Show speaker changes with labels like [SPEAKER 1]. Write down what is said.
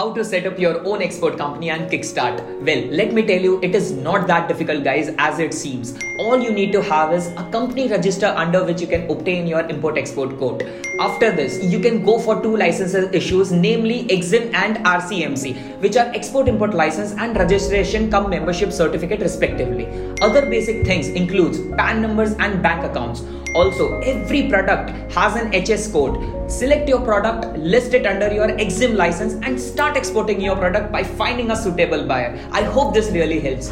[SPEAKER 1] how to set up your own export company and kickstart. Well, let me tell you, it is not that difficult, guys, as it seems. All you need to have is a company register under which you can obtain your import export code. After this, you can go for two licenses issues, namely EXIM and RCMC, which are export import license and registration cum membership certificate respectively. Other basic things includes PAN numbers and bank accounts. Also, every product has an HS code. Select your product, list it under your EXIM license, and start exporting your product by finding a suitable buyer. I hope this really helps.